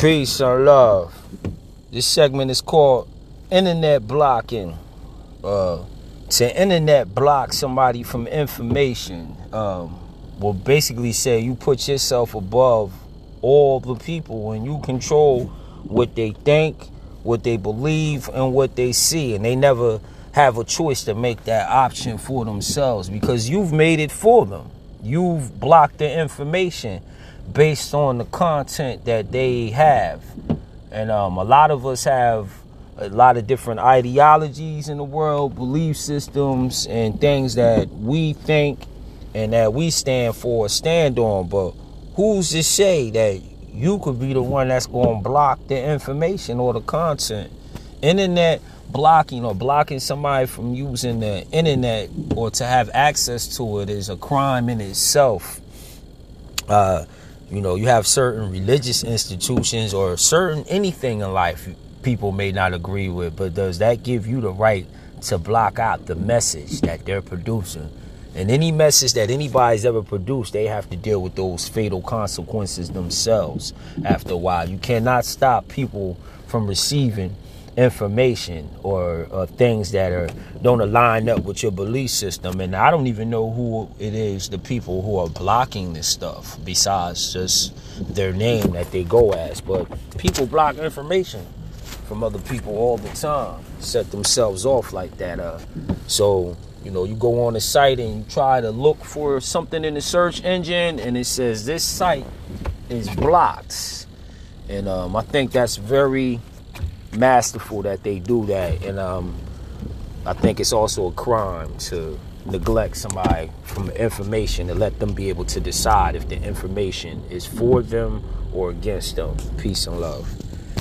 Peace and love. This segment is called Internet Blocking. Uh, to internet block somebody from information um, will basically say you put yourself above all the people and you control what they think, what they believe, and what they see. And they never have a choice to make that option for themselves because you've made it for them. You've blocked the information based on the content that they have. And um, a lot of us have a lot of different ideologies in the world, belief systems, and things that we think and that we stand for, stand on. But who's to say that you could be the one that's going to block the information or the content? Internet blocking or blocking somebody from using the internet or to have access to it is a crime in itself. Uh, you know, you have certain religious institutions or certain anything in life people may not agree with, but does that give you the right to block out the message that they're producing? And any message that anybody's ever produced, they have to deal with those fatal consequences themselves after a while. You cannot stop people from receiving information or uh, things that are don't align up with your belief system and i don't even know who it is the people who are blocking this stuff besides just their name that they go as but people block information from other people all the time set themselves off like that uh so you know you go on a site and you try to look for something in the search engine and it says this site is blocked and um, i think that's very masterful that they do that, and um, I think it's also a crime to neglect somebody from information and let them be able to decide if the information is for them or against them. Peace and love.